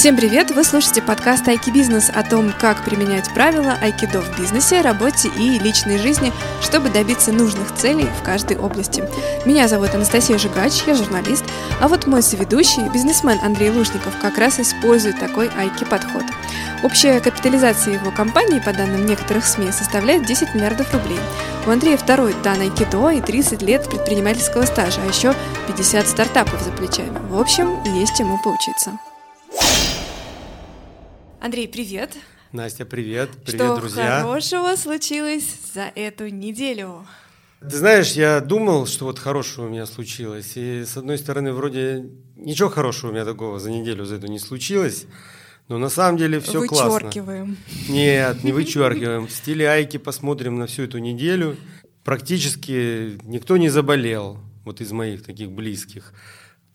Всем привет! Вы слушаете подкаст Айки Бизнес о том, как применять правила айкидо в бизнесе, работе и личной жизни, чтобы добиться нужных целей в каждой области. Меня зовут Анастасия Жигач, я журналист, а вот мой соведущий, бизнесмен Андрей Лужников, как раз использует такой айки подход. Общая капитализация его компании, по данным некоторых СМИ, составляет 10 миллиардов рублей. У Андрея второй дан айкидо и 30 лет предпринимательского стажа, а еще 50 стартапов за плечами. В общем, есть чему поучиться. Андрей, привет. Настя, привет. Привет, Что друзья. хорошего случилось за эту неделю? Ты знаешь, я думал, что вот хорошего у меня случилось. И с одной стороны, вроде ничего хорошего у меня такого за неделю за эту не случилось. Но на самом деле все классно. Вычеркиваем. Нет, не вычеркиваем. В стиле Айки посмотрим на всю эту неделю. Практически никто не заболел, вот из моих таких близких.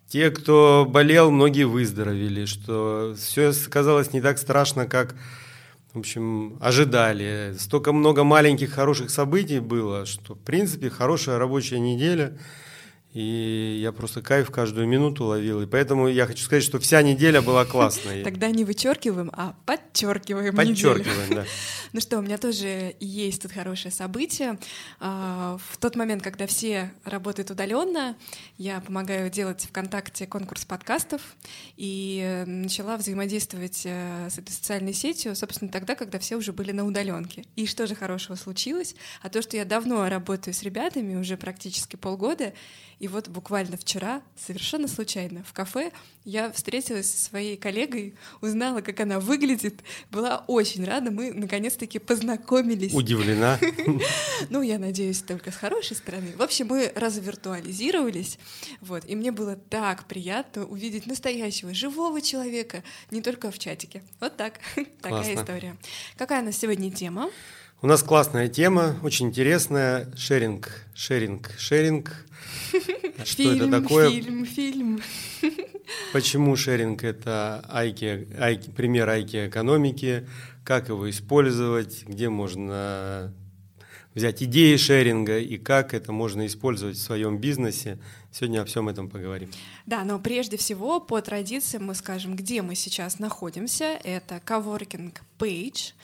Те, кто болел, многие выздоровели, что все оказалось не так страшно, как, в общем, ожидали. Столько много маленьких хороших событий было, что, в принципе, хорошая рабочая неделя – и я просто кайф каждую минуту ловил. И поэтому я хочу сказать, что вся неделя была классной. Тогда не вычеркиваем, а подчеркиваем. Подчеркиваем, да. Ну что, у меня тоже есть тут хорошее событие. А, в тот момент, когда все работают удаленно, я помогаю делать ВКонтакте конкурс подкастов и начала взаимодействовать э, с этой социальной сетью, собственно, тогда, когда все уже были на удаленке. И что же хорошего случилось? А то, что я давно работаю с ребятами, уже практически полгода, и вот буквально вчера, совершенно случайно, в кафе я встретилась со своей коллегой, узнала, как она выглядит, была очень рада, мы наконец-таки познакомились. Удивлена. Ну, я надеюсь, только с хорошей стороны. В общем, мы развиртуализировались, вот, и мне было так приятно увидеть настоящего, живого человека, не только в чатике. Вот так, такая история. Какая у нас сегодня тема? У нас классная тема, очень интересная. Шеринг, шеринг, шеринг. Что фильм, это такое? Фильм, фильм. Почему шеринг – это айки, айки, пример айки экономики, как его использовать, где можно взять идеи шеринга и как это можно использовать в своем бизнесе. Сегодня о всем этом поговорим. Да, но прежде всего, по традиции мы скажем, где мы сейчас находимся. Это Coworking Page –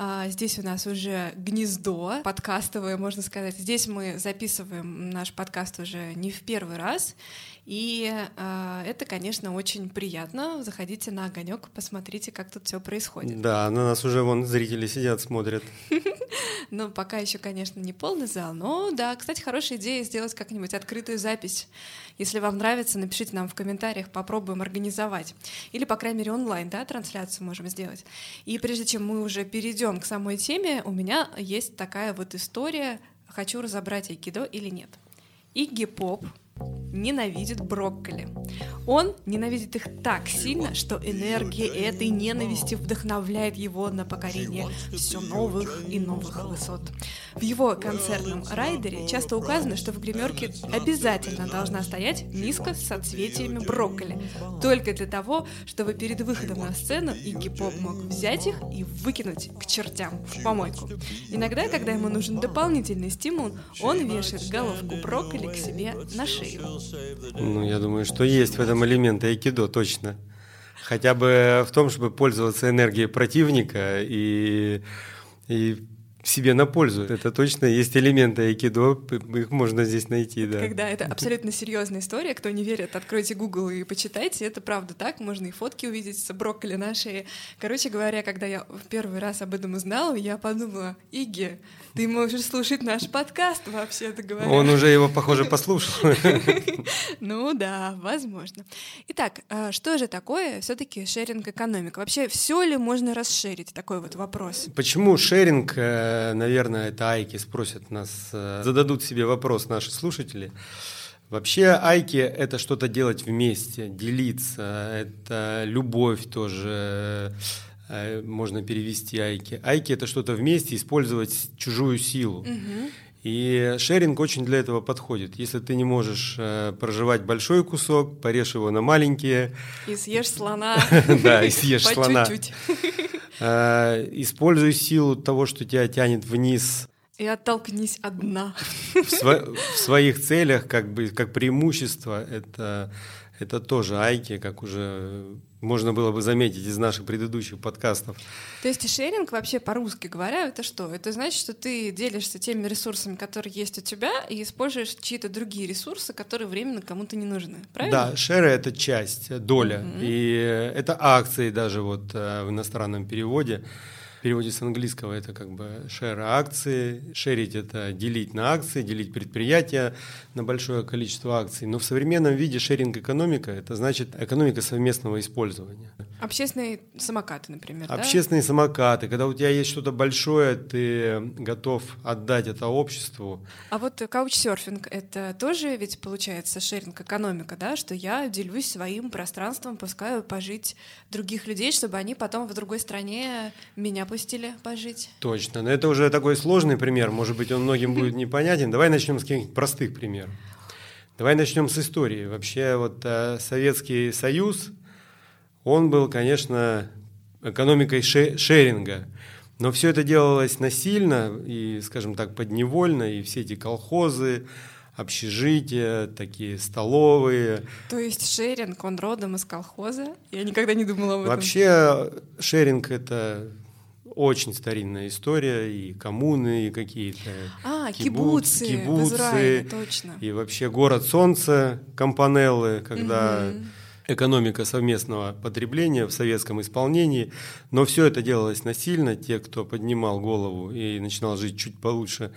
а, здесь у нас уже гнездо подкастовое, можно сказать. Здесь мы записываем наш подкаст уже не в первый раз. И э, это, конечно, очень приятно. Заходите на огонек, посмотрите, как тут все происходит. Да, на нас уже вон зрители сидят, смотрят. Ну, пока еще, конечно, не полный зал, но да, кстати, хорошая идея сделать как-нибудь открытую запись. Если вам нравится, напишите нам в комментариях, попробуем организовать. Или, по крайней мере, онлайн, да, трансляцию можем сделать. И прежде чем мы уже перейдем к самой теме, у меня есть такая вот история, хочу разобрать айкидо или нет. Игги Поп, ненавидит брокколи. Он ненавидит их так сильно, что энергия этой ненависти вдохновляет его на покорение все новых и новых высот. В его концертном райдере часто указано, что в гримерке обязательно должна стоять миска с соцветиями брокколи, только для того, чтобы перед выходом на сцену Игги Поп мог взять их и выкинуть к чертям в помойку. Иногда, когда ему нужен дополнительный стимул, он вешает головку брокколи к себе на шею шею. Ну, я думаю, что есть в этом элемент айкидо, точно. Хотя бы в том, чтобы пользоваться энергией противника и, и себе на пользу. Это точно есть элементы айкидо, их можно здесь найти, да. Когда это абсолютно серьезная история, кто не верит, откройте Google и почитайте, это правда так, можно и фотки увидеть с брокколи на шее. Короче говоря, когда я в первый раз об этом узнала, я подумала, Иги, ты можешь слушать наш подкаст, вообще-то говоря. Он уже его, похоже, послушал. Ну да, возможно. Итак, а что же такое все-таки шеринг-экономика? Вообще, все ли можно расширить? Такой вот вопрос. Почему шеринг, э, наверное, это Айки спросят нас, э, зададут себе вопрос наши слушатели. Вообще айки – это что-то делать вместе, делиться, это любовь тоже, Э, можно перевести айки. Айки это что-то вместе, использовать чужую силу. Угу. И шеринг очень для этого подходит. Если ты не можешь э, проживать большой кусок, порежь его на маленькие. И съешь слона. Да, и съешь слона. Э, используй силу того, что тебя тянет вниз. И оттолкнись одна. В, сво- в своих целях, как бы, как преимущество, это это тоже айки, как уже можно было бы заметить из наших предыдущих подкастов. То есть шеринг вообще по-русски говоря, это что? Это значит, что ты делишься теми ресурсами, которые есть у тебя, и используешь чьи-то другие ресурсы, которые временно кому-то не нужны. Правильно? Да, шеры это часть, доля. Mm-hmm. И это акции даже вот э, в иностранном переводе. Переводе с английского это как бы share акции. Шерить это делить на акции, делить предприятия на большое количество акций. Но в современном виде шеринг экономика это значит экономика совместного использования. Общественные самокаты, например. Общественные да? самокаты. Когда у тебя есть что-то большое, ты готов отдать это обществу. А вот каучсерфинг это тоже ведь получается шеринг экономика, да, что я делюсь своим пространством, пускаю пожить других людей, чтобы они потом в другой стране меня пустили пожить. Точно. Но это уже такой сложный пример. Может быть, он многим будет непонятен. Давай начнем с каких-нибудь простых примеров. Давай начнем с истории. Вообще, вот э, Советский Союз, он был, конечно, экономикой шеринга. Но все это делалось насильно и, скажем так, подневольно, и все эти колхозы, общежития, такие столовые. То есть шеринг, он родом из колхоза? Я никогда не думала об этом. Вообще шеринг – это очень старинная история, и коммуны, и какие-то а, кибуцы, кибуцы, в Израиле, точно. и вообще город солнца, компанеллы, когда угу. Экономика совместного потребления в советском исполнении, но все это делалось насильно, те, кто поднимал голову и начинал жить чуть получше,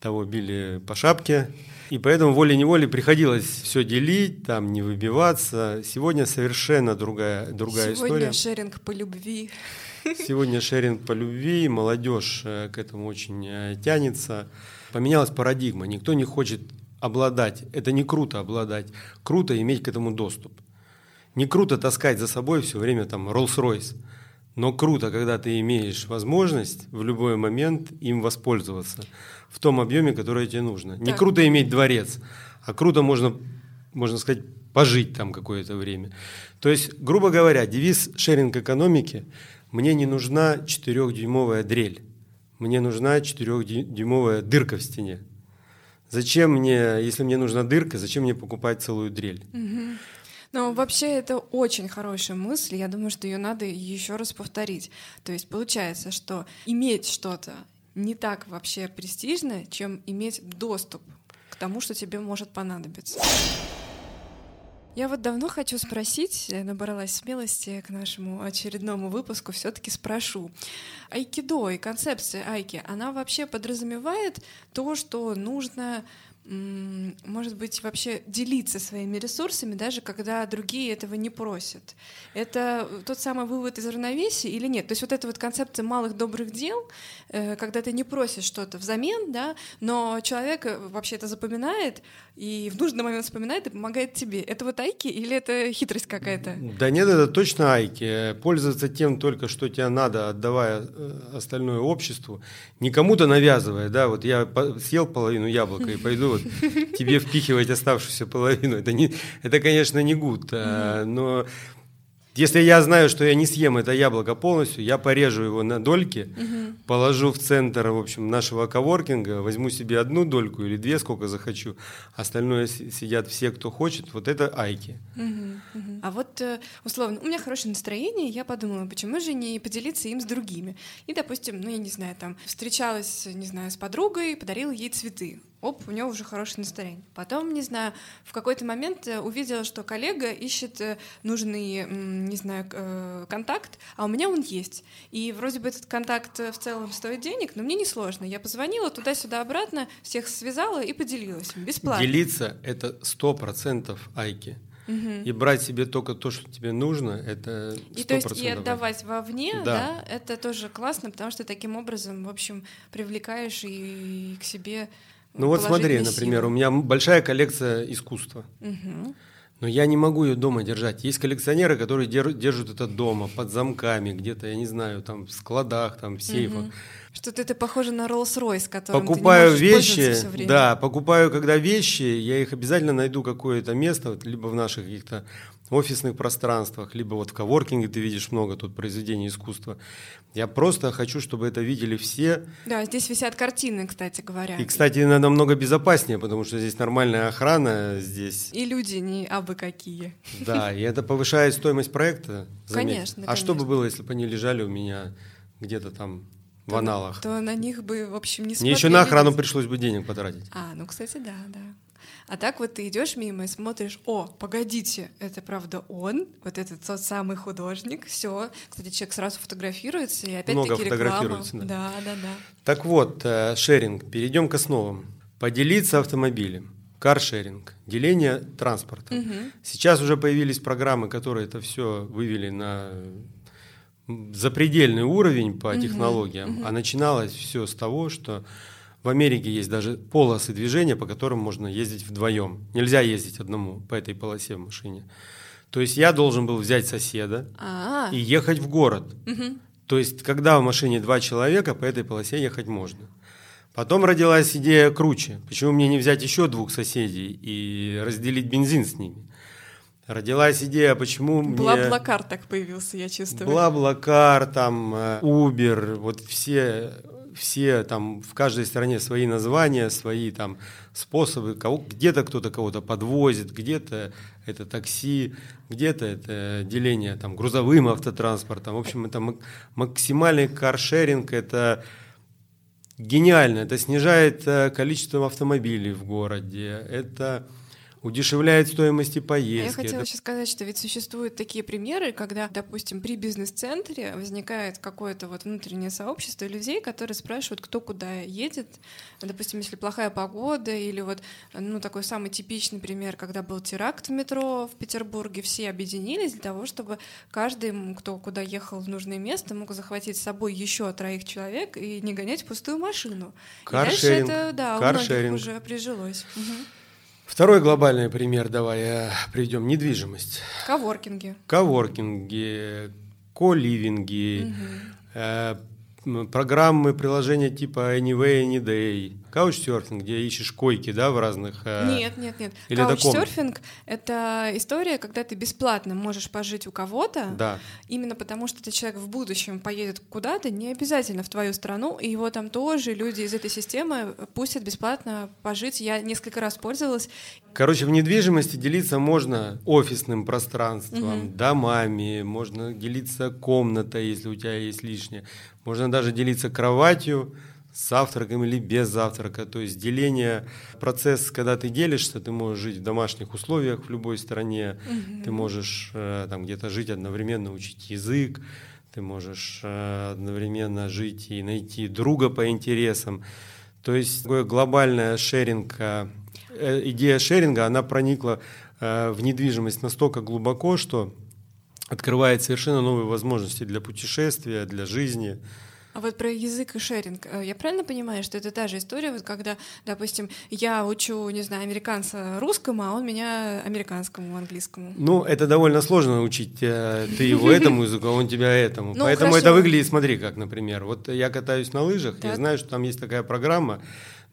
того били по шапке, и поэтому волей-неволей приходилось все делить, там не выбиваться. Сегодня совершенно другая, другая Сегодня история. Сегодня шеринг по любви. Сегодня шеринг по любви, молодежь э, к этому очень э, тянется. Поменялась парадигма, никто не хочет обладать, это не круто обладать, круто иметь к этому доступ. Не круто таскать за собой все время там Rolls-Royce, но круто, когда ты имеешь возможность в любой момент им воспользоваться в том объеме, который тебе нужно. Не так. круто иметь дворец, а круто можно, можно сказать, пожить там какое-то время. То есть, грубо говоря, девиз шеринг экономики мне не нужна 4-дюймовая дрель, мне нужна 4-дюймовая дырка в стене. Зачем мне, если мне нужна дырка, зачем мне покупать целую дрель? Угу. Но вообще это очень хорошая мысль. Я думаю, что ее надо еще раз повторить. То есть получается, что иметь что-то не так вообще престижно, чем иметь доступ к тому, что тебе может понадобиться. Я вот давно хочу спросить, набралась смелости к нашему очередному выпуску, все-таки спрошу. Айкидо и концепция айки, она вообще подразумевает то, что нужно может быть, вообще делиться своими ресурсами, даже когда другие этого не просят. Это тот самый вывод из равновесия или нет? То есть вот эта вот концепция малых добрых дел, э, когда ты не просишь что-то взамен, да, но человек э, вообще это запоминает и в нужный момент вспоминает и помогает тебе. Это вот айки или это хитрость какая-то? Да нет, это точно айки. Пользоваться тем только, что тебе надо, отдавая э, остальное обществу, не кому-то навязывая, да, вот я съел половину яблока и пойду вот тебе впихивать оставшуюся половину. Это, не, это конечно, не гуд, а, но если я знаю, что я не съем это яблоко полностью, я порежу его на дольки, угу. положу в центр, в общем, нашего коворкинга, возьму себе одну дольку или две, сколько захочу. Остальное сидят все, кто хочет. Вот это айки. Угу, угу. А вот, э, условно, у меня хорошее настроение, я подумала, почему же не поделиться им с другими? И, допустим, ну, я не знаю, там, встречалась, не знаю, с подругой, подарила ей цветы оп, у него уже хорошее настроение. Потом, не знаю, в какой-то момент э, увидела, что коллега ищет э, нужный, не знаю, э, контакт, а у меня он есть. И вроде бы этот контакт в целом стоит денег, но мне не сложно. Я позвонила туда-сюда обратно, всех связала и поделилась бесплатно. Делиться — это сто процентов айки. Угу. И брать себе только то, что тебе нужно, это 100% И то есть и отдавать вовне, да. да, это тоже классно, потому что таким образом, в общем, привлекаешь и к себе ну вот смотри, например, у меня большая коллекция искусства. Угу. Но я не могу ее дома держать. Есть коллекционеры, которые держат это дома, под замками, где-то, я не знаю, там в складах, там в сейфах. Угу. Что-то это похоже на Rolls-Royce, который покупаю ты не вещи, все время. да, покупаю когда вещи, я их обязательно найду какое-то место, либо в наших каких-то офисных пространствах, либо вот в коворкинге ты видишь много тут произведений искусства. Я просто хочу, чтобы это видели все. Да, здесь висят картины, кстати говоря. И, кстати, намного безопаснее, потому что здесь нормальная охрана здесь. И люди не абы какие. Да, и это повышает стоимость проекта. Заметь. Конечно. А конечно. что бы было, если бы они лежали у меня где-то там в то, аналах. То на них бы, в общем, не Мне еще на охрану пришлось бы денег потратить. А, ну, кстати, да, да. А так вот ты идешь мимо и смотришь, о, погодите, это правда он, вот этот тот самый художник, все. Кстати, человек сразу фотографируется, и опять-таки реклама. Да. да, да, да. Так вот, э, шеринг, перейдем к основам. Поделиться автомобилем. Каршеринг, деление транспорта. Угу. Сейчас уже появились программы, которые это все вывели на запредельный уровень по технологиям, а начиналось все с того, что в Америке есть даже полосы движения, по которым можно ездить вдвоем. Нельзя ездить одному по этой полосе в машине. То есть я должен был взять соседа А-а-а. и ехать в город. Угу. То есть, когда в машине два человека, по этой полосе ехать можно. Потом родилась идея круче. Почему мне не взять еще двух соседей и разделить бензин с ними? Родилась идея, почему мне... Бла-блакар так появился, я чувствую. Бла-блакар, там, э, Uber, вот все, все там в каждой стране свои названия, свои там способы. Где-то кто-то кого-то подвозит, где-то это такси, где-то это деление там грузовым автотранспортом. В общем, это максимальный каршеринг, это гениально. Это снижает э, количество автомобилей в городе. Это удешевляет стоимости поездки. Я хотела это... еще сказать, что ведь существуют такие примеры, когда, допустим, при бизнес-центре возникает какое-то вот внутреннее сообщество людей, которые спрашивают, кто куда едет. Допустим, если плохая погода или вот, ну, такой самый типичный пример, когда был теракт в метро в Петербурге, все объединились для того, чтобы каждый, кто куда ехал в нужное место, мог захватить с собой еще троих человек и не гонять пустую машину. Каршеринг. И дальше это, да, у многих уже прижилось. Угу. Второй глобальный пример давай э, приведем. Недвижимость. Коворкинги. Коворкинги, коливинги, угу. э, программы, приложения типа Anyway, Anyday, Каучсерфинг, где ищешь койки, да, в разных... Э... Нет, нет, нет. Или Каучсерфинг — это история, когда ты бесплатно можешь пожить у кого-то, да. именно потому что ты человек в будущем поедет куда-то, не обязательно в твою страну, и его там тоже люди из этой системы пустят бесплатно пожить. Я несколько раз пользовалась. Короче, в недвижимости делиться можно офисным пространством, угу. домами, можно делиться комнатой, если у тебя есть лишнее, можно даже делиться кроватью, с завтраком или без завтрака. То есть деление, процесс, когда ты делишься, ты можешь жить в домашних условиях в любой стране, угу. ты можешь э, там где-то жить одновременно, учить язык, ты можешь э, одновременно жить и найти друга по интересам. То есть такое глобальное шеринг, э, идея шеринга, она проникла в недвижимость настолько глубоко, что открывает совершенно новые возможности для путешествия, для жизни. А вот про язык и шеринг, э, я правильно понимаю, что это та же история, вот когда, допустим, я учу, не знаю, американца русскому, а он меня американскому, английскому? Ну, это довольно сложно учить э, ты его этому языку, а он тебя этому. Ну, Поэтому хорошо. это выглядит, смотри, как, например, вот я катаюсь на лыжах, так. я знаю, что там есть такая программа,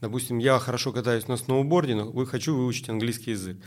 допустим, я хорошо катаюсь на сноуборде, но хочу выучить английский язык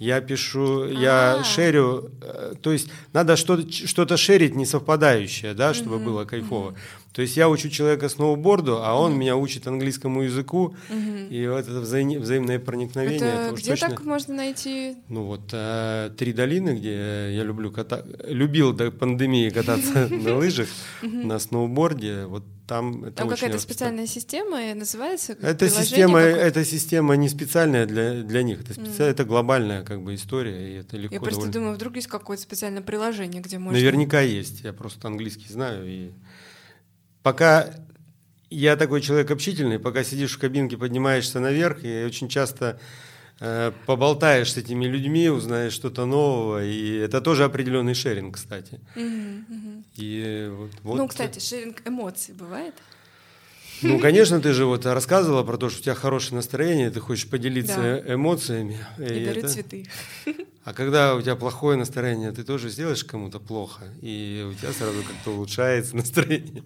я пишу, А-а-а. я а. шерю, э, то есть надо что-то, что-то шерить не совпадающее, да, чтобы угу, было кайфово. Угу. То есть я учу человека сноуборду, а он угу. меня учит английскому языку, угу. и вот это взаим, взаимное проникновение. Это, это где точно... так можно найти? Ну вот э, три долины, где я люблю ката... любил до пандемии кататься на лыжах, на сноуборде, вот там это Там какая-то специальная система называется? Эта система, эта система не специальная для, для них, это, специ... mm. это глобальная как бы история, и это легко. Я просто думаю, вдруг есть какое-то специальное приложение, где можно. Наверняка есть, я просто английский знаю и пока я такой человек общительный, пока сидишь в кабинке, поднимаешься наверх, и очень часто Э, поболтаешь с этими людьми, узнаешь что-то нового, и это тоже определенный шеринг, кстати. И вот, вот. Ну, кстати, шеринг эмоций бывает? Ну, конечно, ты же вот рассказывала про то, что у тебя хорошее настроение, ты хочешь поделиться да. эмоциями. И, и дарю это... цветы. А когда у тебя плохое настроение, ты тоже сделаешь кому-то плохо, и у тебя сразу как-то улучшается настроение.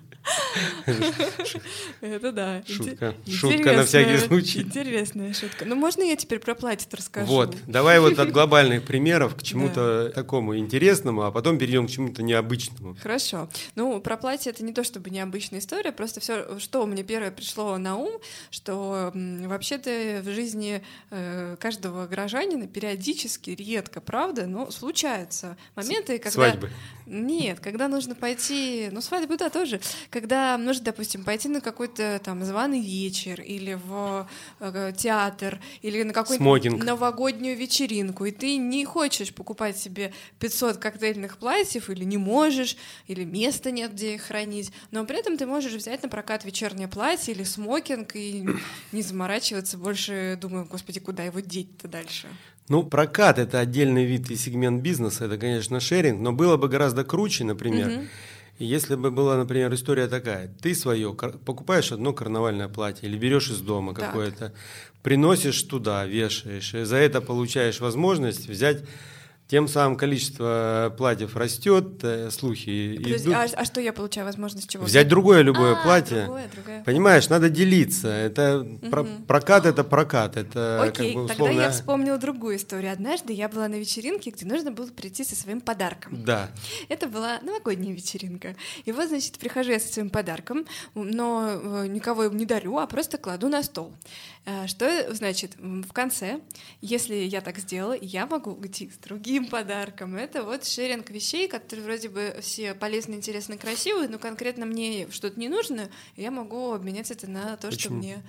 Это да. Шутка. Шутка на всякий случай. Интересная шутка. Ну, можно я теперь про платье расскажу? Вот. Давай вот от глобальных примеров к чему-то такому интересному, а потом перейдем к чему-то необычному. Хорошо. Ну, про платье это не то чтобы необычная история, просто все, что мне первое пришло на ум, что вообще-то в жизни э, каждого горожанина периодически, редко, правда, но случаются моменты, когда... Свадьбы. Нет, когда нужно пойти, ну, свадьбы, да, тоже, когда нужно, допустим, пойти на какой-то там званый вечер или в э, театр, или на какую-то новогоднюю вечеринку, и ты не хочешь покупать себе 500 коктейльных платьев, или не можешь, или места нет, где их хранить, но при этом ты можешь взять на прокат вечернее платье или смокинг и не заморачиваться больше, думаю, господи, куда его деть-то дальше? Ну, прокат – это отдельный вид и сегмент бизнеса, это, конечно, шеринг, но было бы гораздо круче, например, угу. если бы была, например, история такая. Ты свое покупаешь одно карнавальное платье или берешь из дома какое-то, приносишь туда, вешаешь, и за это получаешь возможность взять тем самым количество платьев растет, э, слухи Подожди, идут. А, а что я получаю возможность чего? Взять другое любое а, платье. Другое, другое. Понимаешь, надо делиться. Это угу. про, прокат, это прокат, это Окей, как бы условно... тогда я вспомнила другую историю. Однажды я была на вечеринке, где нужно было прийти со своим подарком. Да. Это была новогодняя вечеринка. И вот, значит, прихожу я со своим подарком, но э, никого не дарю, а просто кладу на стол. Э, что значит в конце, если я так сделала, я могу уйти с другим подарком. Это вот шеринг вещей, которые вроде бы все полезные, интересные, красивые, но конкретно мне что-то не нужно, я могу обменять это на то, Почему? что мне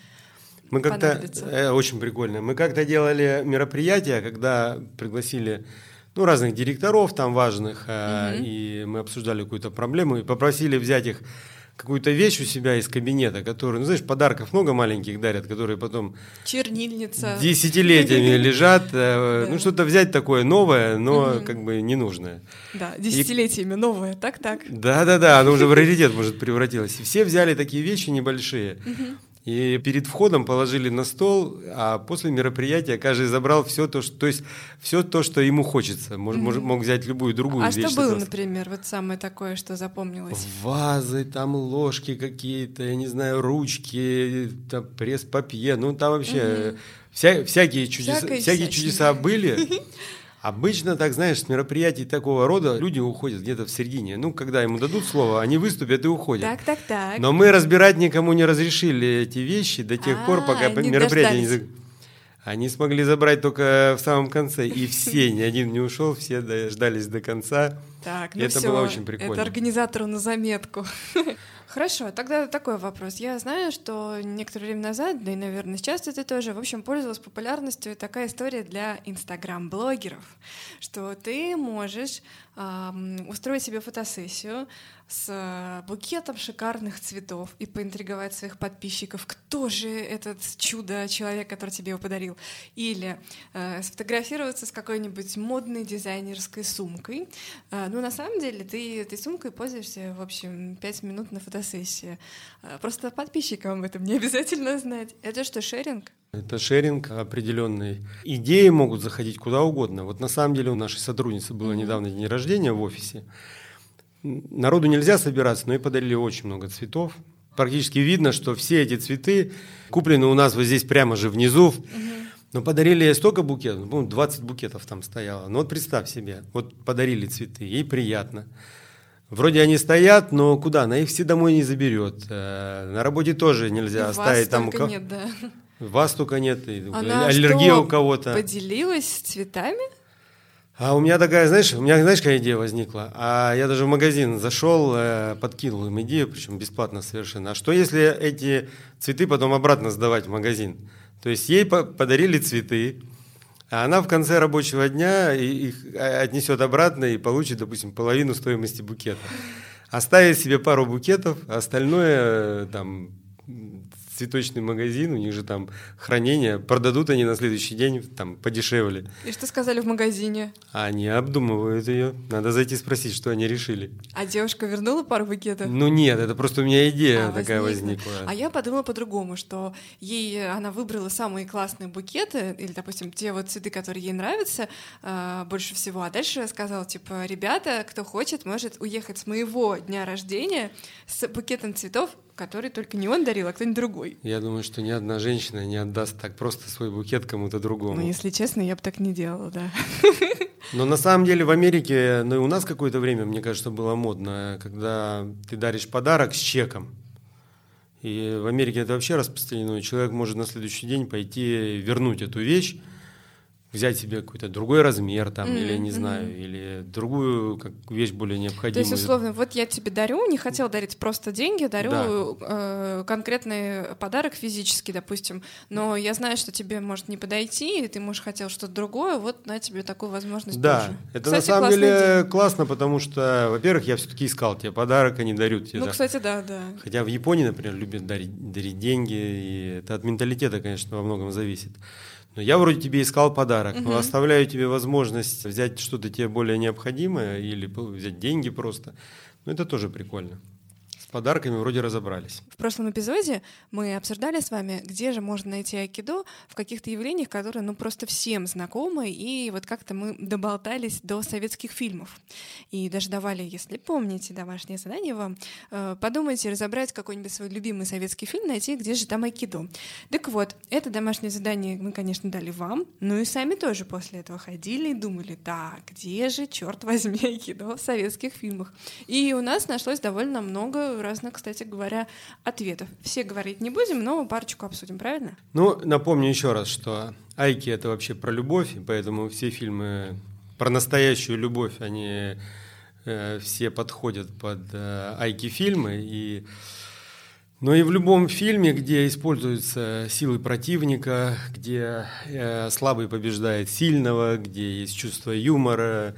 мы как-то э, очень прикольно. Мы как-то делали мероприятие, когда пригласили ну, разных директоров там важных, угу. э, и мы обсуждали какую-то проблему и попросили взять их какую-то вещь у себя из кабинета, которую, ну, знаешь, подарков много маленьких дарят, которые потом... Чернильница. Десятилетиями лежат. Э, ну, что-то взять такое новое, но как бы ненужное. Да, десятилетиями новое, так-так. Да-да-да, оно уже в раритет, может, превратилось. Все взяли такие вещи небольшие. И перед входом положили на стол, а после мероприятия каждый забрал все то, что, то есть все то, что ему хочется. Мож, mm-hmm. мог взять любую другую а вещь. А что было, например, вот самое такое, что запомнилось? Вазы, там ложки какие-то, я не знаю, ручки, там пресс-папье, ну там вообще mm-hmm. вся, всякие чудеса, всякие чудеса были. Обычно, так знаешь, с мероприятий такого рода люди уходят где-то в середине. Ну, когда ему дадут слово, они выступят и уходят. Так, так, так. Но мы разбирать никому не разрешили эти вещи до тех а, пор, пока мероприятие не... Они смогли забрать только в самом конце, и все, ни один не ушел, все дождались до конца. Так, ну это все, было очень прикольно. Это организатору на заметку. Хорошо, тогда такой вопрос. Я знаю, что некоторое время назад, да и, наверное, сейчас ты тоже, в общем, пользовалась популярностью такая история для инстаграм-блогеров, что ты можешь эм, устроить себе фотосессию, с э, букетом шикарных цветов и поинтриговать своих подписчиков, кто же этот чудо-человек, который тебе его подарил. Или э, сфотографироваться с какой-нибудь модной дизайнерской сумкой. Э, ну, на самом деле, ты этой сумкой пользуешься, в общем, пять минут на фотосессии. Э, просто подписчикам об этом не обязательно знать. Это что, шеринг? Это шеринг определенный. Идеи могут заходить куда угодно. Вот на самом деле у нашей сотрудницы было недавно день рождения в офисе. Народу нельзя собираться, но и подарили очень много цветов. Практически видно, что все эти цветы куплены у нас вот здесь прямо же внизу. Но подарили столько букетов, ну, 20 букетов там стояло. Ну вот представь себе, вот подарили цветы, ей приятно. Вроде они стоят, но куда? Она их все домой не заберет. Э, на работе тоже нельзя оставить там. Вас нет, да. Вас только нет. Она аллергия что, у кого-то. Поделилась цветами? А у меня такая, знаешь, у меня, знаешь, какая идея возникла? А я даже в магазин зашел, э, подкинул им идею, причем бесплатно совершенно. А что если эти цветы потом обратно сдавать в магазин? То есть ей подарили цветы, а она в конце рабочего дня их э, отнесет обратно и получит, допустим, половину стоимости букета. Оставит себе пару букетов, остальное э, там цветочный магазин, у них же там хранение, продадут они на следующий день там подешевле. И что сказали в магазине? Они обдумывают ее. Надо зайти спросить, что они решили. А девушка вернула пару букетов? Ну нет, это просто у меня идея а, такая возникла. А я подумала по-другому, что ей она выбрала самые классные букеты, или, допустим, те вот цветы, которые ей нравятся э, больше всего. А дальше сказала, типа, ребята, кто хочет, может уехать с моего дня рождения с букетом цветов который только не он дарил, а кто-нибудь другой. Я думаю, что ни одна женщина не отдаст так просто свой букет кому-то другому. Ну, если честно, я бы так не делала, да. Но на самом деле в Америке, ну и у нас какое-то время, мне кажется, было модно, когда ты даришь подарок с чеком. И в Америке это вообще распространено. Человек может на следующий день пойти вернуть эту вещь, взять себе какой-то другой размер там, mm-hmm. или не знаю, mm-hmm. или другую как вещь более необходимую. То есть, условно, вот я тебе дарю, не хотел дарить просто деньги, дарю да. э, конкретный подарок физически, допустим, но я знаю, что тебе может не подойти, и ты, можешь хотел что-то другое, вот на тебе такую возможность Да, тоже. это кстати, на самом деле идея. классно, потому что, во-первых, я все-таки искал тебе подарок, они дарят тебе. Ну, да. кстати, да, да. Хотя в Японии, например, любят дарить, дарить деньги, и это от менталитета, конечно, во многом зависит. Но я вроде тебе искал подарок, угу. но оставляю тебе возможность взять что-то тебе более необходимое или взять деньги просто. Ну, это тоже прикольно подарками вроде разобрались. В прошлом эпизоде мы обсуждали с вами, где же можно найти айкидо в каких-то явлениях, которые ну просто всем знакомы, и вот как-то мы доболтались до советских фильмов. И даже давали, если помните, домашнее задание вам, э, подумайте, разобрать какой-нибудь свой любимый советский фильм, найти, где же там айкидо. Так вот, это домашнее задание мы, конечно, дали вам, ну и сами тоже после этого ходили и думали, да, где же, черт возьми, айкидо в советских фильмах. И у нас нашлось довольно много разных, кстати говоря, ответов. Все говорить не будем, но парочку обсудим, правильно? Ну, напомню еще раз, что Айки это вообще про любовь, поэтому все фильмы про настоящую любовь, они э, все подходят под э, Айки фильмы и но и в любом фильме, где используются силы противника, где э, слабый побеждает сильного, где есть чувство юмора,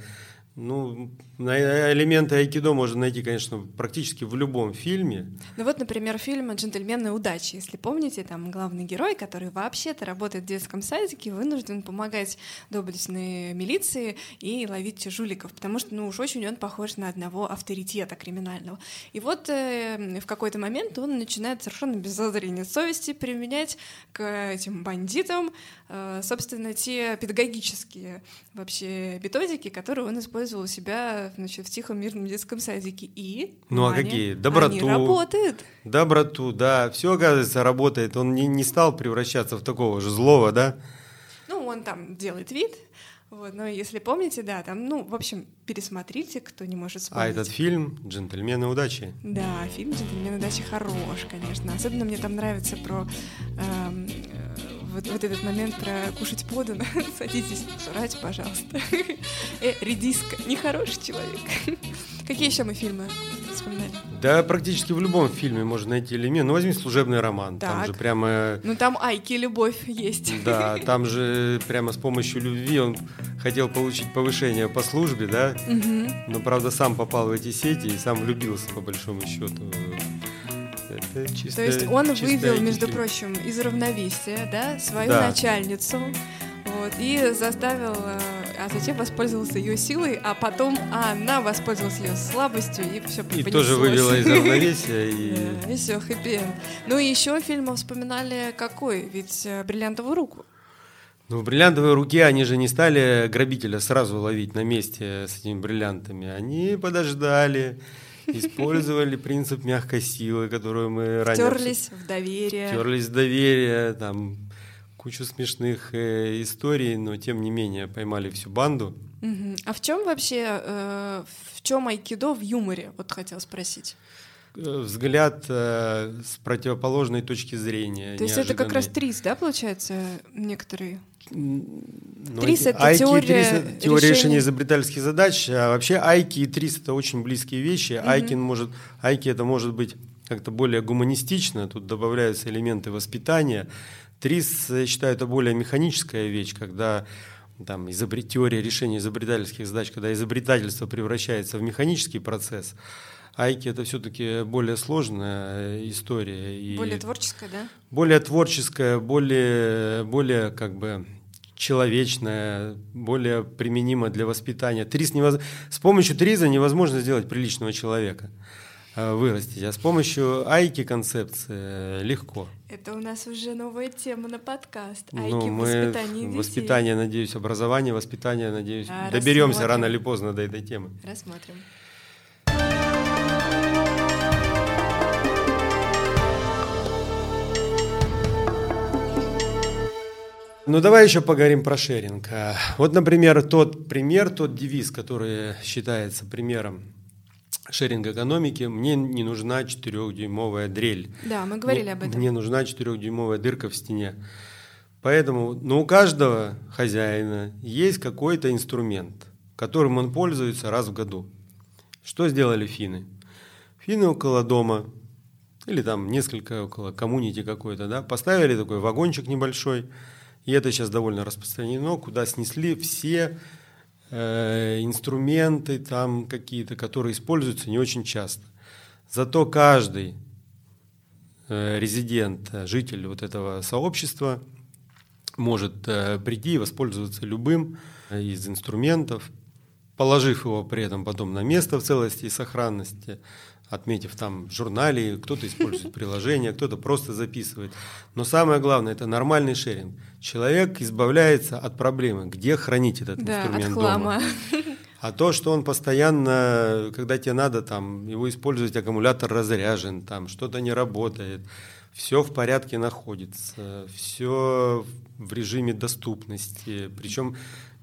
ну, элементы айкидо можно найти, конечно, практически в любом фильме. Ну вот, например, фильм «Джентльмены удачи». Если помните, там главный герой, который вообще-то работает в детском садике, вынужден помогать доблестной милиции и ловить жуликов, потому что, ну уж очень он похож на одного авторитета криминального. И вот э, в какой-то момент он начинает совершенно без зазрения совести применять к этим бандитам, э, собственно, те педагогические вообще методики, которые он использовал у себя значит, в тихом мирном детском садике. И ну а какие? Доброту. Они работают. Доброту, да. Все, оказывается, работает. Он не, не стал превращаться в такого же злого, да? Ну, он там делает вид, вот, но если помните, да, там, ну, в общем, пересмотрите, кто не может вспомнить. А этот фильм «Джентльмены удачи». Да, фильм «Джентльмены удачи» хорош, конечно. Особенно мне там нравится про эм, вот, вот этот момент про кушать подано. Садитесь, жрать, пожалуйста. Э, редиска, нехороший человек. Какие еще мы фильмы вспоминали? Да, практически в любом фильме можно найти элемент. Ну, возьми служебный роман. Так. Там же прямо... Ну, там Айки любовь есть. Да, там же прямо с помощью любви он хотел получить повышение по службе, да? Угу. Но, правда, сам попал в эти сети и сам влюбился, по большому счету. Чисто, То есть он вывел, между фильм. прочим, из равновесия, да, свою да. начальницу, вот, и заставил, э, а затем воспользовался ее силой, а потом она воспользовалась ее слабостью, и все И тоже вывела из равновесия. И, и все, хэппи Ну и еще фильмы вспоминали какой? Ведь э, «Бриллиантовую руку». Ну, в бриллиантовой руке они же не стали грабителя сразу ловить на месте с этими бриллиантами. Они подождали, использовали принцип мягкой силы, которую мы ранее... Терлись в доверие. Терлись в доверие, там кучу смешных э, историй, но тем не менее поймали всю банду. Угу. А в чем вообще, э, в чем айкидо в юморе? Вот хотел спросить э, взгляд э, с противоположной точки зрения. То есть это как раз трис, да, получается, некоторые? Ну, трис — это Айки теория, трис, это теория решения изобретательских задач. А вообще Айки и Трис — это очень близкие вещи. Угу. Айкин может, Айки это может быть как-то более гуманистично, тут добавляются элементы воспитания. Трис, я считаю, это более механическая вещь, когда там, изобрет, теория решения изобретательских задач, когда изобретательство превращается в механический процесс, Айки это все-таки более сложная история. И более творческая, да? Более творческая, более, более как бы человечная, более применима для воспитания. Триз невоз... С помощью триза невозможно сделать приличного человека э, вырастить, а с помощью айки концепции легко. Это у нас уже новая тема на подкаст. Ну, айки ну, мы воспитание детей. Воспитание, надеюсь, образование, воспитание, надеюсь, а, доберемся рано или поздно до этой темы. Рассмотрим. Ну, давай еще поговорим про шеринг. А, вот, например, тот пример, тот девиз, который считается примером шеринг экономики, мне не нужна четырехдюймовая дрель. Да, мы говорили мне, об этом. Мне нужна четырехдюймовая дырка в стене. Поэтому, ну, у каждого хозяина есть какой-то инструмент, которым он пользуется раз в году. Что сделали финны? Финны около дома или там несколько около коммунити какой-то, да, поставили такой вагончик небольшой, и это сейчас довольно распространено, куда снесли все э, инструменты там какие-то, которые используются не очень часто. Зато каждый э, резидент, житель вот этого сообщества может э, прийти и воспользоваться любым э, из инструментов, положив его при этом потом на место в целости и сохранности, отметив там в журнале, кто-то использует приложение, кто-то просто записывает. Но самое главное – это нормальный шеринг. Человек избавляется от проблемы, где хранить этот да, инструмент от дома. А то, что он постоянно, когда тебе надо там его использовать, аккумулятор разряжен, там что-то не работает, все в порядке находится, все в режиме доступности. Причем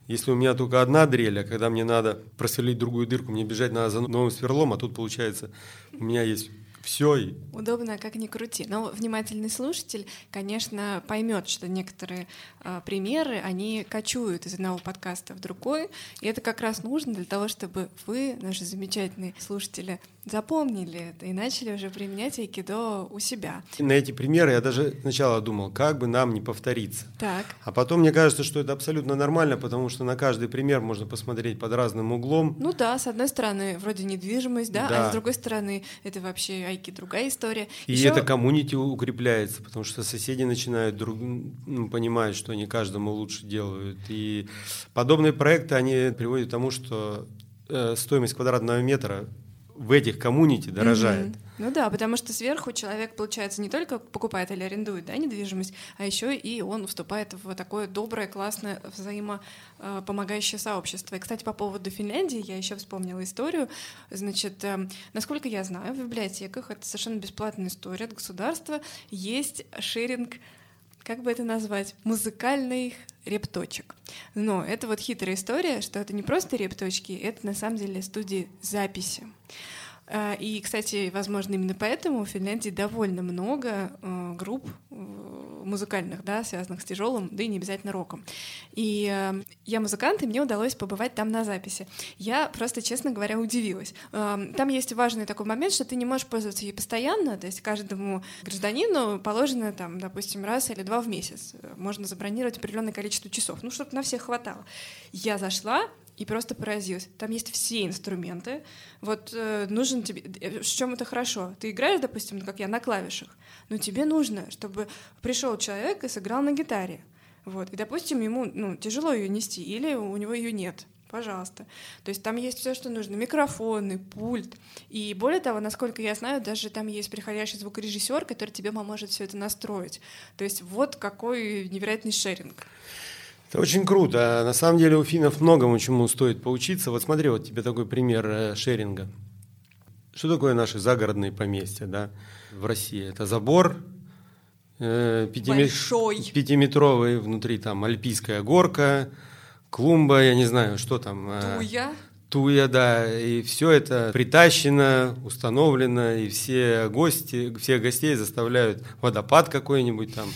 если у меня только одна дрель, а когда мне надо просверлить другую дырку, мне бежать надо за новым сверлом, а тут получается у меня есть все. Удобно, как ни крути. Но внимательный слушатель, конечно, поймет, что некоторые э, примеры, они кочуют из одного подкаста в другой. И это как раз нужно для того, чтобы вы, наши замечательные слушатели, запомнили это и начали уже применять айкидо у себя. На эти примеры я даже сначала думал, как бы нам не повториться. Так. А потом мне кажется, что это абсолютно нормально, потому что на каждый пример можно посмотреть под разным углом. Ну да, с одной стороны, вроде недвижимость, да, да. а с другой стороны, это вообще айки другая история. И Еще... это коммунити укрепляется, потому что соседи начинают друг, ну, понимать, что они каждому лучше делают. И подобные проекты, они приводят к тому, что э, стоимость квадратного метра в этих коммунити дорожает. Mm-hmm. Ну да, потому что сверху человек, получается, не только покупает или арендует да, недвижимость, а еще и он вступает в такое доброе, классное, взаимопомогающее сообщество. И, кстати, по поводу Финляндии я еще вспомнила историю. Значит, эм, насколько я знаю, в библиотеках, это совершенно бесплатная история от государства, есть шеринг как бы это назвать, музыкальных репточек. Но это вот хитрая история, что это не просто репточки, это на самом деле студии записи. А, и, кстати, возможно, именно поэтому в Финляндии довольно много э, групп э, музыкальных, да, связанных с тяжелым, да и не обязательно роком. И э, я музыкант, и мне удалось побывать там на записи. Я просто, честно говоря, удивилась. Там есть важный такой момент, что ты не можешь пользоваться ей постоянно, то есть каждому гражданину положено, там, допустим, раз или два в месяц. Можно забронировать определенное количество часов, ну, чтобы на всех хватало. Я зашла, и просто поразилась. Там есть все инструменты. Вот э, нужен тебе... Э, в чем это хорошо? Ты играешь, допустим, как я, на клавишах, но тебе нужно, чтобы пришел человек и сыграл на гитаре. Вот. И, допустим, ему ну, тяжело ее нести, или у него ее нет. Пожалуйста. То есть там есть все, что нужно. Микрофоны, пульт. И более того, насколько я знаю, даже там есть приходящий звукорежиссер, который тебе поможет все это настроить. То есть вот какой невероятный шеринг. Это очень круто. На самом деле у финнов многому чему стоит поучиться. Вот смотри, вот тебе такой пример э, шеринга. Что такое наши загородные поместья да, в России? Это забор, э, Большой. пятиметровый, внутри там альпийская горка, клумба, я не знаю, что там. Э, Туя туя, да, и все это притащено, установлено, и все гости, всех гостей заставляют водопад какой-нибудь там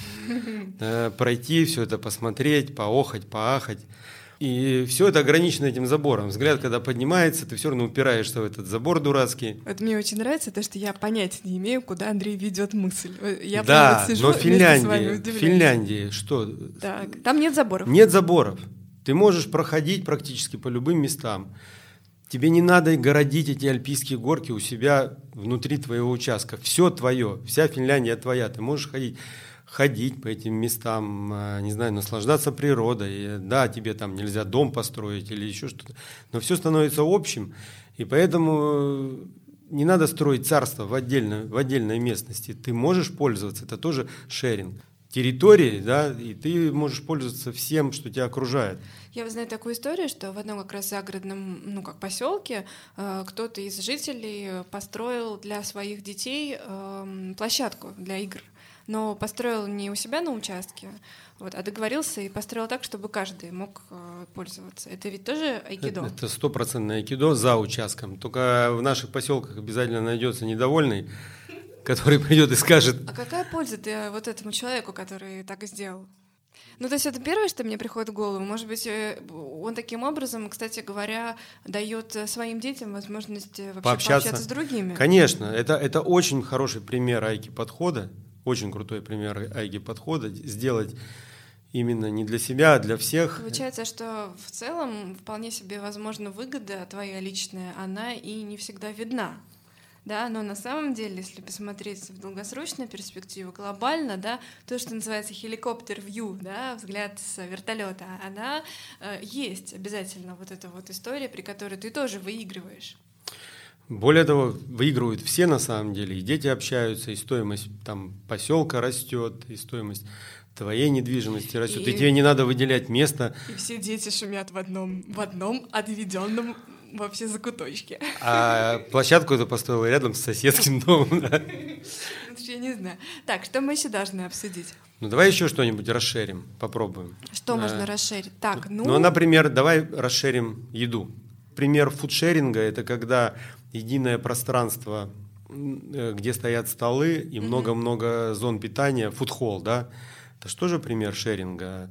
э, пройти, все это посмотреть, поохать, поахать. И все это ограничено этим забором. Взгляд, когда поднимается, ты все равно упираешься в этот забор дурацкий. Вот мне очень нравится то, что я понятия не имею, куда Андрей ведет мысль. Я да, сижу но Финляндии, в Финляндии что? Так, там нет заборов. Нет заборов. Ты можешь проходить практически по любым местам. Тебе не надо городить эти альпийские горки у себя внутри твоего участка. Все твое, вся Финляндия твоя. Ты можешь ходить ходить по этим местам, а, не знаю, наслаждаться природой. Да, тебе там нельзя дом построить или еще что-то, но все становится общим, и поэтому не надо строить царство в отдельной, в отдельной местности. Ты можешь пользоваться, это тоже шеринг территории, да, и ты можешь пользоваться всем, что тебя окружает. Я знаю такую историю, что в одном как раз загородном, ну как поселке, э, кто-то из жителей построил для своих детей э, площадку для игр но построил не у себя на участке, вот, а договорился и построил так, чтобы каждый мог э, пользоваться. Это ведь тоже айкидо? Это стопроцентное айкидо за участком. Только в наших поселках обязательно найдется недовольный, который придет и скажет... А какая польза ты э, вот этому человеку, который так сделал? Ну, то есть это первое, что мне приходит в голову. Может быть, э, он таким образом, кстати говоря, дает своим детям возможность вообще пообщаться, пообщаться с другими. Конечно, это, это очень хороший пример айки подхода очень крутой пример Айги подхода, сделать именно не для себя, а для всех. Получается, что в целом вполне себе возможно выгода твоя личная, она и не всегда видна. Да, но на самом деле, если посмотреть в долгосрочную перспективу, глобально, да, то, что называется хеликоптер-вью, да, взгляд с вертолета, она э, есть обязательно вот эта вот история, при которой ты тоже выигрываешь. Более того, выигрывают все на самом деле, и дети общаются, и стоимость там поселка растет, и стоимость твоей недвижимости растет, и, и тебе не надо выделять место. И все дети шумят в одном, в одном отведенном вообще закуточке. А площадку это построила рядом с соседским домом. Да? Я не знаю. Так, что мы еще должны обсудить? Ну давай еще что-нибудь расширим, попробуем. Что а, можно расширить? Так, ну. Ну, например, давай расширим еду. Пример фудшеринга это когда единое пространство, э, где стоят столы и много-много зон питания, фудхолл, да, это что же пример шеринга?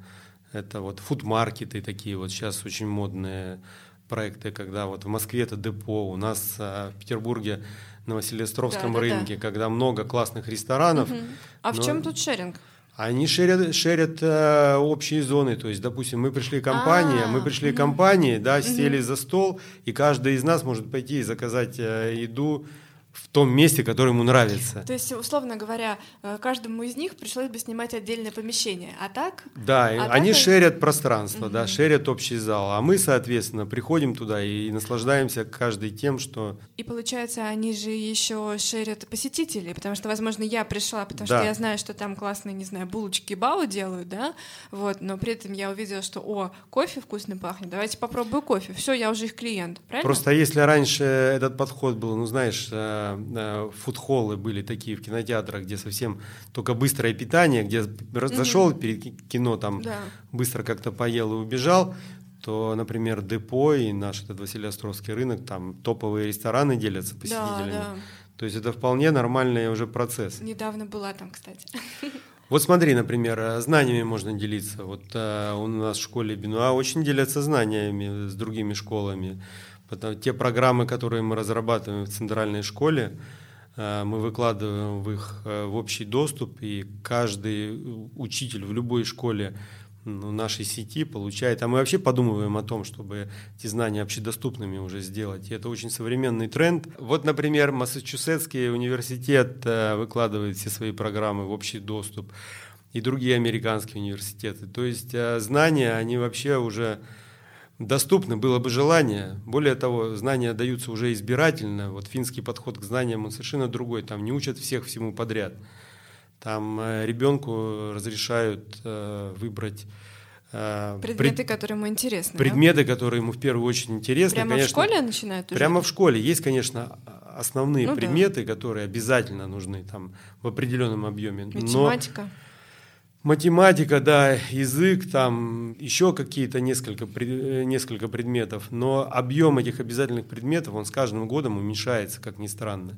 Это вот фудмаркеты такие вот сейчас очень модные проекты, когда вот в Москве это депо, у нас а, в Петербурге на Василиостровском да, рынке, да. когда много классных ресторанов. Угу. А но... в чем тут шеринг? Они шерят, шерят э, общие зоны, то есть, допустим, мы пришли компания, мы а, пришли компании, да, сели за стол, и каждый из нас может пойти и заказать э, еду в том месте, которое ему нравится. То есть, условно говоря, э, каждому из них пришлось бы снимать отдельное помещение, а так? Да, а они так... шерят пространство, угу. да, шерят общий зал, а мы, соответственно, приходим туда и наслаждаемся каждый тем, что... И получается, они же еще шерят посетителей, потому что, возможно, я пришла, потому да. что я знаю, что там классные, не знаю, булочки бау делают, да, вот, но при этом я увидела, что, о, кофе вкусно пахнет, давайте попробую кофе, все, я уже их клиент, правильно? Просто если раньше этот подход был, ну, знаешь, э, э, фудхоллы были такие в кинотеатрах, где совсем только быстрое питание, где зашел mm перед кино, там да. быстро как-то поел и убежал, то, например, депо и наш этот Василий рынок, там топовые рестораны делятся посетителями. Да, да. То есть это вполне нормальный уже процесс. Недавно была там, кстати. Вот смотри, например, знаниями можно делиться. Вот э, у нас в школе Бенуа очень делятся знаниями с другими школами. Потому, те программы, которые мы разрабатываем в центральной школе, э, мы выкладываем в их э, в общий доступ, и каждый учитель в любой школе ну, нашей сети получает. А мы вообще подумываем о том, чтобы эти знания общедоступными уже сделать. И это очень современный тренд. Вот, например, Массачусетский университет э, выкладывает все свои программы в общий доступ, и другие американские университеты. То есть знания, они вообще уже доступны, было бы желание. Более того, знания даются уже избирательно. Вот финский подход к знаниям, он совершенно другой. Там не учат всех всему подряд. Там э, ребенку разрешают э, выбрать э, Предметы, пред... которые ему интересны. Предметы, да? которые ему в первую очередь интересны. Прямо конечно, в школе начинают уже? Прямо в школе. Есть, конечно, основные ну, предметы, да. которые обязательно нужны там в определенном объеме. Математика. Но Математика, да, язык, там еще какие-то несколько, несколько предметов, но объем этих обязательных предметов, он с каждым годом уменьшается, как ни странно.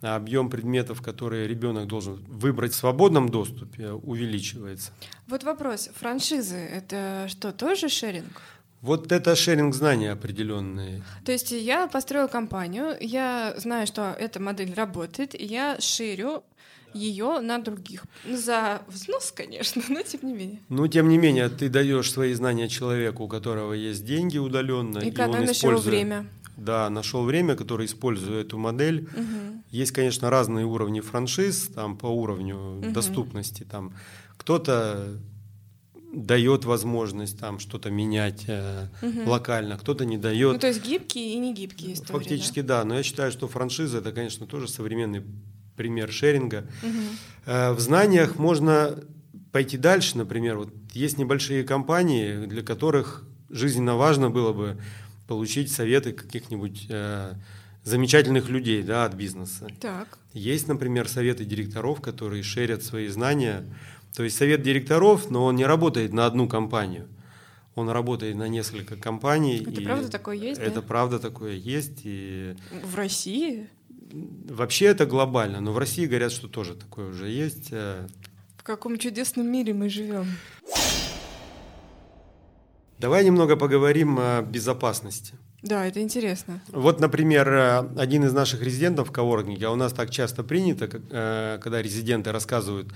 А объем предметов, которые ребенок должен выбрать в свободном доступе, увеличивается. Вот вопрос, франшизы, это что, тоже шеринг? Вот это шеринг знаний определенные. То есть я построил компанию, я знаю, что эта модель работает, я ширю ее на других. За взнос, конечно, но тем не менее. Ну, тем не менее, ты даешь свои знания человеку, у которого есть деньги удаленно. И, и он использует... время. Да, нашел время, которое использует эту модель. Угу. Есть, конечно, разные уровни франшиз, там по уровню угу. доступности. Там кто-то дает возможность там что-то менять э, угу. локально, кто-то не дает. Ну, то есть гибкие и не гибкие истории. Фактически, да? да. Но я считаю, что франшиза это, конечно, тоже современный пример шеринга. Угу. В знаниях можно пойти дальше, например, вот есть небольшие компании, для которых жизненно важно было бы получить советы каких-нибудь э, замечательных людей да, от бизнеса. Так. Есть, например, советы директоров, которые шерят свои знания то есть совет директоров, но он не работает на одну компанию. Он работает на несколько компаний. Это правда такое есть? Это да? правда такое есть. И... В России? Вообще это глобально, но в России говорят, что тоже такое уже есть. Э. В каком чудесном мире мы живем. Давай немного поговорим о безопасности. Да, это интересно. Вот, например, э, один из наших резидентов в коворкинге, а у нас так часто принято, э, когда резиденты рассказывают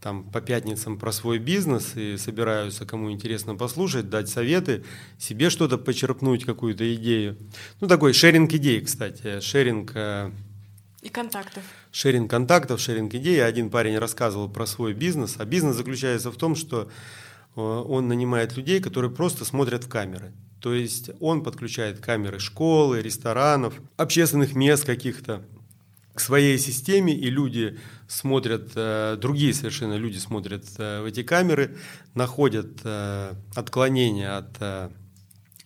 там по пятницам про свой бизнес и собираются, кому интересно послушать, дать советы, себе что-то почерпнуть, какую-то идею. Ну, такой шеринг идей, кстати, шеринг... Э, и контактов. Шеринг контактов, шеринг идей. Один парень рассказывал про свой бизнес, а бизнес заключается в том, что э, он нанимает людей, которые просто смотрят в камеры. То есть он подключает камеры школы, ресторанов, общественных мест каких-то к своей системе, и люди смотрят, э, другие совершенно люди смотрят э, в эти камеры, находят э, отклонения от...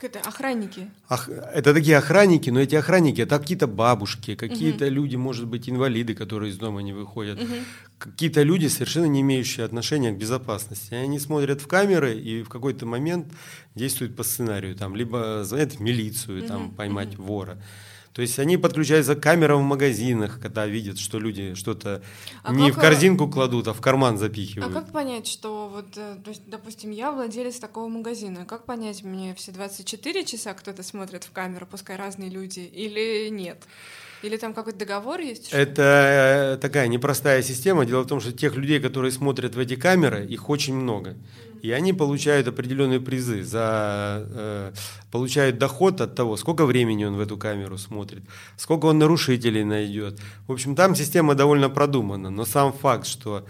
Это охранники. Ох, это такие охранники, но эти охранники это какие-то бабушки, какие-то угу. люди, может быть, инвалиды, которые из дома не выходят, угу. какие-то люди, совершенно не имеющие отношения к безопасности. Они смотрят в камеры и в какой-то момент действуют по сценарию, там, либо звонят в милицию, угу. там, поймать угу. вора. То есть они подключаются к камерам в магазинах, когда видят, что люди что-то а не как, в корзинку кладут, а в карман запихивают. А как понять, что вот, э, то есть, допустим, я владелец такого магазина, как понять, мне все 24 часа кто-то смотрит в камеру, пускай разные люди, или нет? Или там какой-то договор есть? Это э, такая непростая система. Дело в том, что тех людей, которые смотрят в эти камеры, их очень много. И они получают определенные призы за э, получают доход от того, сколько времени он в эту камеру смотрит, сколько он нарушителей найдет. В общем, там система довольно продумана, но сам факт, что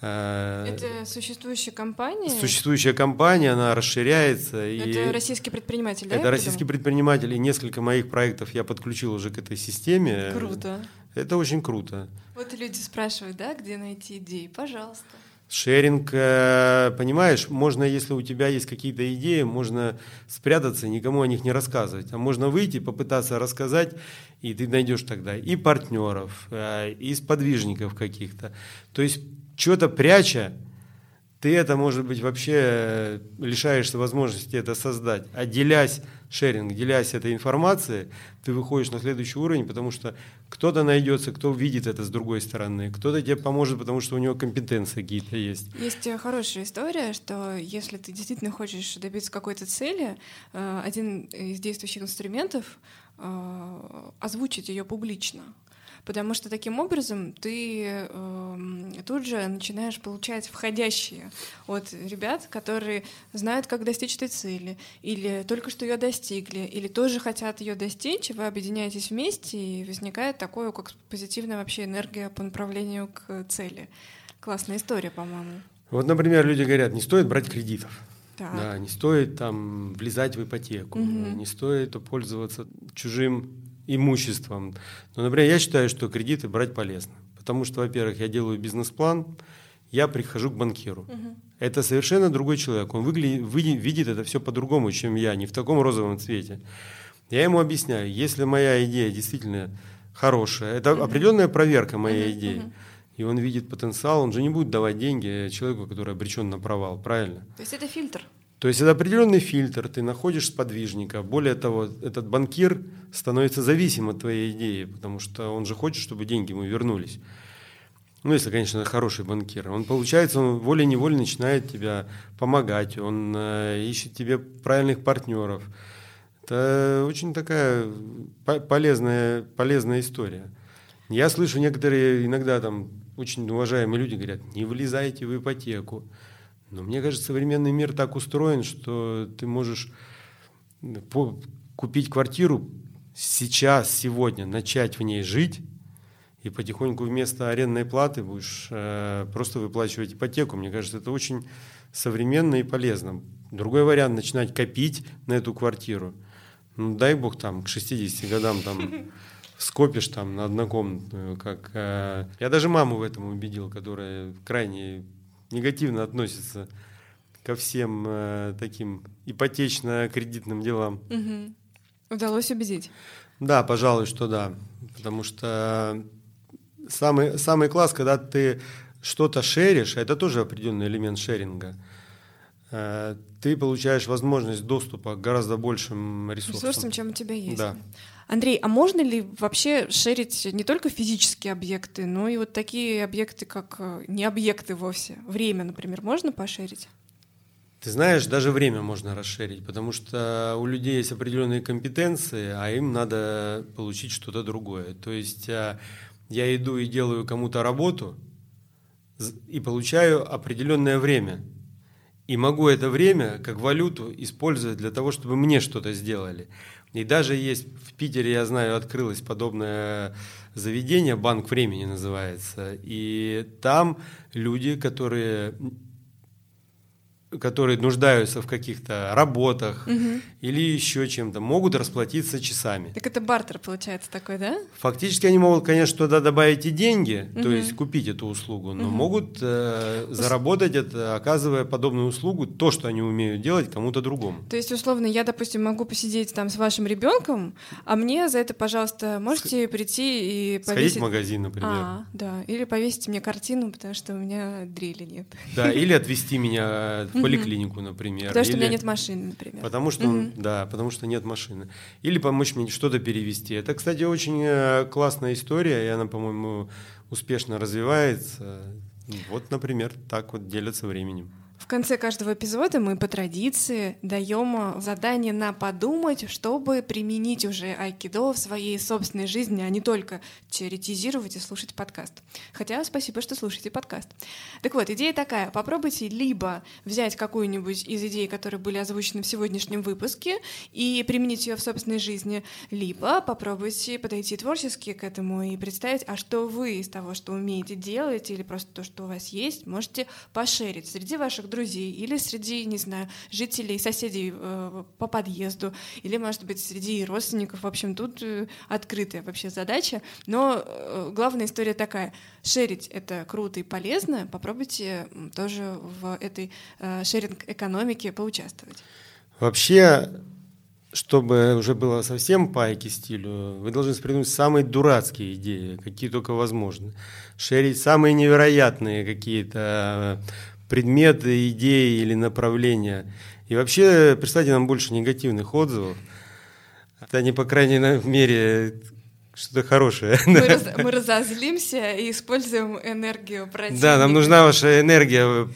это существующая компания? Существующая компания, она расширяется. Это и российский предприниматель, да? Это российский предприниматель, и несколько моих проектов я подключил уже к этой системе. Круто. Это очень круто. Вот люди спрашивают, да, где найти идеи? Пожалуйста. Шеринг, э, понимаешь, можно, если у тебя есть какие-то идеи, можно спрятаться, никому о них не рассказывать. А можно выйти, попытаться рассказать, и ты найдешь тогда и партнеров, э, и сподвижников каких-то. То есть что-то пряча, ты это, может быть, вообще э, лишаешься возможности это создать. А шеринг, делясь этой информацией, ты выходишь на следующий уровень, потому что кто-то найдется, кто видит это с другой стороны, кто-то тебе поможет, потому что у него компетенции какие-то есть. Есть э, хорошая история, что если ты действительно хочешь добиться какой-то цели, э, один из действующих инструментов озвучить ее публично потому что таким образом ты э, тут же начинаешь получать входящие от ребят, которые знают, как достичь этой цели, или только что ее достигли, или тоже хотят ее достичь, и вы объединяетесь вместе, и возникает такое, как позитивная вообще энергия по направлению к цели. Классная история, по-моему. Вот, например, люди говорят, не стоит брать кредитов. Так. Да, не стоит там влезать в ипотеку, угу. не стоит пользоваться чужим имуществом. Но, например, я считаю, что кредиты брать полезно. Потому что, во-первых, я делаю бизнес-план, я прихожу к банкиру. Угу. Это совершенно другой человек. Он выглядит, видит это все по-другому, чем я, не в таком розовом цвете. Я ему объясняю, если моя идея действительно хорошая, это угу. определенная проверка моей угу. идеи. Угу. И он видит потенциал, он же не будет давать деньги человеку, который обречен на провал, правильно? То есть это фильтр. То есть это определенный фильтр, ты находишь сподвижника. Более того, этот банкир становится зависим от твоей идеи, потому что он же хочет, чтобы деньги ему вернулись. Ну, если, конечно, хороший банкир. Он, получается, он волей-неволей начинает тебя помогать, он э, ищет тебе правильных партнеров. Это очень такая полезная, полезная история. Я слышу некоторые иногда там очень уважаемые люди говорят, не влезайте в ипотеку. Но мне кажется, современный мир так устроен, что ты можешь купить квартиру сейчас, сегодня, начать в ней жить, и потихоньку вместо арендной платы будешь э, просто выплачивать ипотеку. Мне кажется, это очень современно и полезно. Другой вариант – начинать копить на эту квартиру. Ну, дай бог там к 60 годам там скопишь там на однокомнатную. Как, э, я даже маму в этом убедил, которая крайне негативно относится ко всем э, таким ипотечно-кредитным делам. Угу. Удалось убедить? Да, пожалуй, что да. Потому что самый, самый класс, когда ты что-то шеришь, это тоже определенный элемент шеринга, ты получаешь возможность доступа к гораздо большим ресурсам. Ресурсам, чем у тебя есть. Да. Андрей, а можно ли вообще шерить не только физические объекты, но и вот такие объекты, как э, не объекты вовсе? Время, например, можно пошерить? Ты знаешь, даже время можно расширить, потому что у людей есть определенные компетенции, а им надо получить что-то другое. То есть э, я иду и делаю кому-то работу и получаю определенное время. И могу это время как валюту использовать для того, чтобы мне что-то сделали. И даже есть в Питере, я знаю, открылось подобное заведение, банк времени называется. И там люди, которые которые нуждаются в каких-то работах угу. или еще чем-то, могут расплатиться часами. Так это бартер получается такой, да? Фактически они могут, конечно, туда добавить и деньги, угу. то есть купить эту услугу, но угу. могут э, заработать это, оказывая подобную услугу, то, что они умеют делать, кому-то другому. То есть, условно, я, допустим, могу посидеть там с вашим ребенком, а мне за это, пожалуйста, можете Сх... прийти и повесить... Сходить в магазин, например. А, да. Или повесить мне картину, потому что у меня дрели нет. Да, или отвезти меня в поликлинику, например. Потому что или... у меня нет машины, например. Потому что, угу. да, потому что нет машины. Или помочь мне что-то перевести. Это, кстати, очень э, классная история, и она, по-моему, успешно развивается. Вот, например, так вот делятся временем конце каждого эпизода мы по традиции даем задание на подумать, чтобы применить уже айкидо в своей собственной жизни, а не только теоретизировать и слушать подкаст. Хотя спасибо, что слушаете подкаст. Так вот, идея такая. Попробуйте либо взять какую-нибудь из идей, которые были озвучены в сегодняшнем выпуске, и применить ее в собственной жизни, либо попробуйте подойти творчески к этому и представить, а что вы из того, что умеете делать, или просто то, что у вас есть, можете пошерить среди ваших друзей друзей или среди, не знаю, жителей, соседей э, по подъезду, или, может быть, среди родственников. В общем, тут э, открытая вообще задача. Но э, главная история такая. Шерить — это круто и полезно. Попробуйте тоже в этой э, шеринг-экономике поучаствовать. Вообще, чтобы уже было совсем пайки стилю, вы должны придумать самые дурацкие идеи, какие только возможны. Шерить самые невероятные какие-то предметы, идеи или направления. И вообще, представьте нам больше негативных отзывов. Это они, по крайней мере, что-то хорошее. Мы, раз, мы разозлимся и используем энергию противника. Да, нам нужна ваша энергия.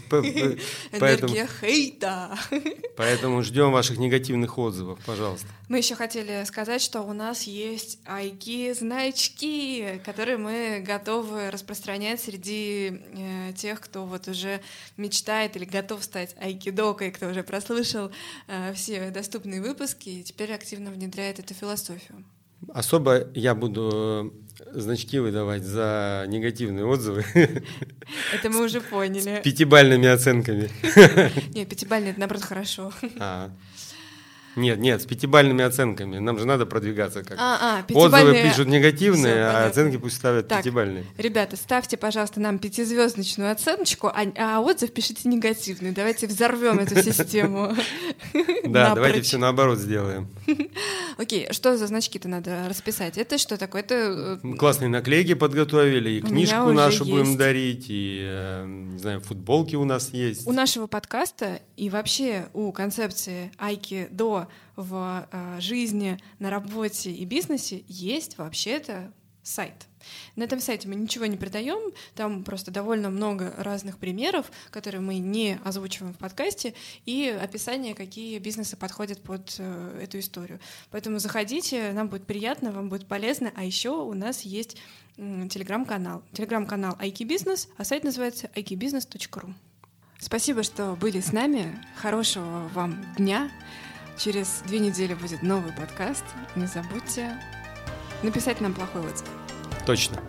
Энергия хейта. Поэтому ждем ваших негативных отзывов, пожалуйста. Мы еще хотели сказать, что у нас есть айки-значки, которые мы готовы распространять среди э, тех, кто вот уже мечтает или готов стать айкидокой, кто уже прослышал э, все доступные выпуски и теперь активно внедряет эту философию. Особо я буду э, значки выдавать за негативные отзывы. Это мы уже поняли. С пятибальными оценками. Нет, пятибальные это наоборот хорошо. А, нет, нет, с пятибальными оценками. Нам же надо продвигаться как. А, а, Отзывы пишут негативные, Всё, а оценки пусть ставят так, пятибальные. Ребята, ставьте, пожалуйста, нам пятизвездочную оценочку, а, а отзыв пишите негативный. Давайте взорвем эту систему. Да, давайте все наоборот сделаем. Окей, что за значки-то надо расписать? Это что такое? Это э, классные наклейки подготовили, и книжку нашу будем дарить, и э, не знаю, футболки у нас есть. У нашего подкаста и вообще у концепции Айки до в э, жизни, на работе и бизнесе есть вообще-то сайт. На этом сайте мы ничего не продаем, там просто довольно много разных примеров, которые мы не озвучиваем в подкасте, и описание, какие бизнесы подходят под э, эту историю. Поэтому заходите, нам будет приятно, вам будет полезно, а еще у нас есть телеграм-канал. Телеграм-канал Айки Бизнес, а сайт называется aikibusiness.ru. Спасибо, что были с нами. Хорошего вам дня. Через две недели будет новый подкаст. Не забудьте написать нам плохой отзыв. Точно.